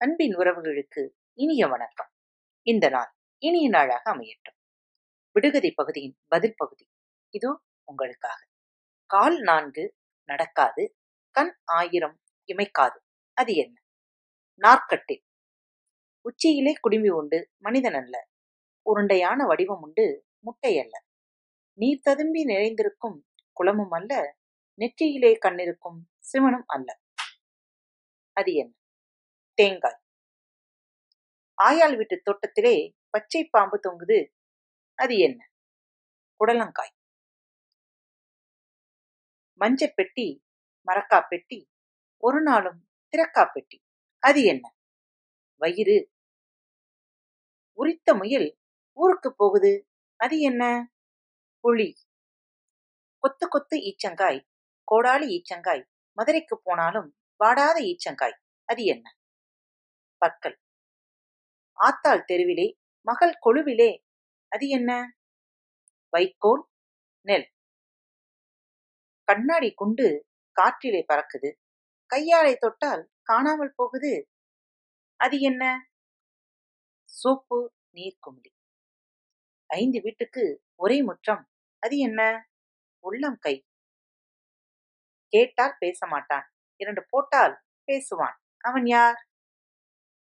அன்பின் உறவுகளுக்கு இனிய வணக்கம். இந்த நாள் இனிய நாளாக அமையட்டும். விடுகதை பகுதியின் பதில் பகுதி. இதோ உங்களுக்காக. கால் நான்கு நடக்காது கண் ஆயிரம் இமைக்காது. அது என்ன? நாற்கட்டில் உச்சியிலே குடுமி உண்டு மனிதன் அல்ல. உருண்டையான வடிவம் உண்டு முட்டை அல்ல. நீர் ததும்பி நிறைந்திருக்கும் குளமும் அல்ல. நெற்றியிலே கண்ணிருக்கும் சிவனும் அல்ல. அது என்ன? தேங்காய். ஆயாள் வீட்டு தோட்டத்திலே பச்சை பாம்பு தொங்குது. அது என்ன? புடலங்காய். மஞ்ச பெட்டி மரக்கா பெட்டி ஒரு நாளும் திறக்கா பெட்டி. அது என்ன? வயிறு. உரித்த முயல் ஊருக்கு போகுது. அது என்ன? புளி கொத்து கொத்து ஈச்சங்காய் கோடாலி ஈச்சங்காய் மதுரைக்கு போனாலும் வாடாத ஈச்சங்காய். அது என்ன? பற்கள். ஆத்தாள் தெருவிலே மகள் கொழுவிலே அது என்ன? வைக்கோல் நெல். கண்ணாடி குண்டு காற்றிலே பறக்குது. கையாலை தொட்டால் காணாமல் போகுது. அது என்ன? சோப்பு நீர்க்குமிழி ஐந்து வீட்டுக்கு ஒரே முற்றம். அது என்ன? உள்ளம் கை. கேட்டால் பேச மாட்டான். இரண்டு போட்டால் பேசுவான். அவன் யார்?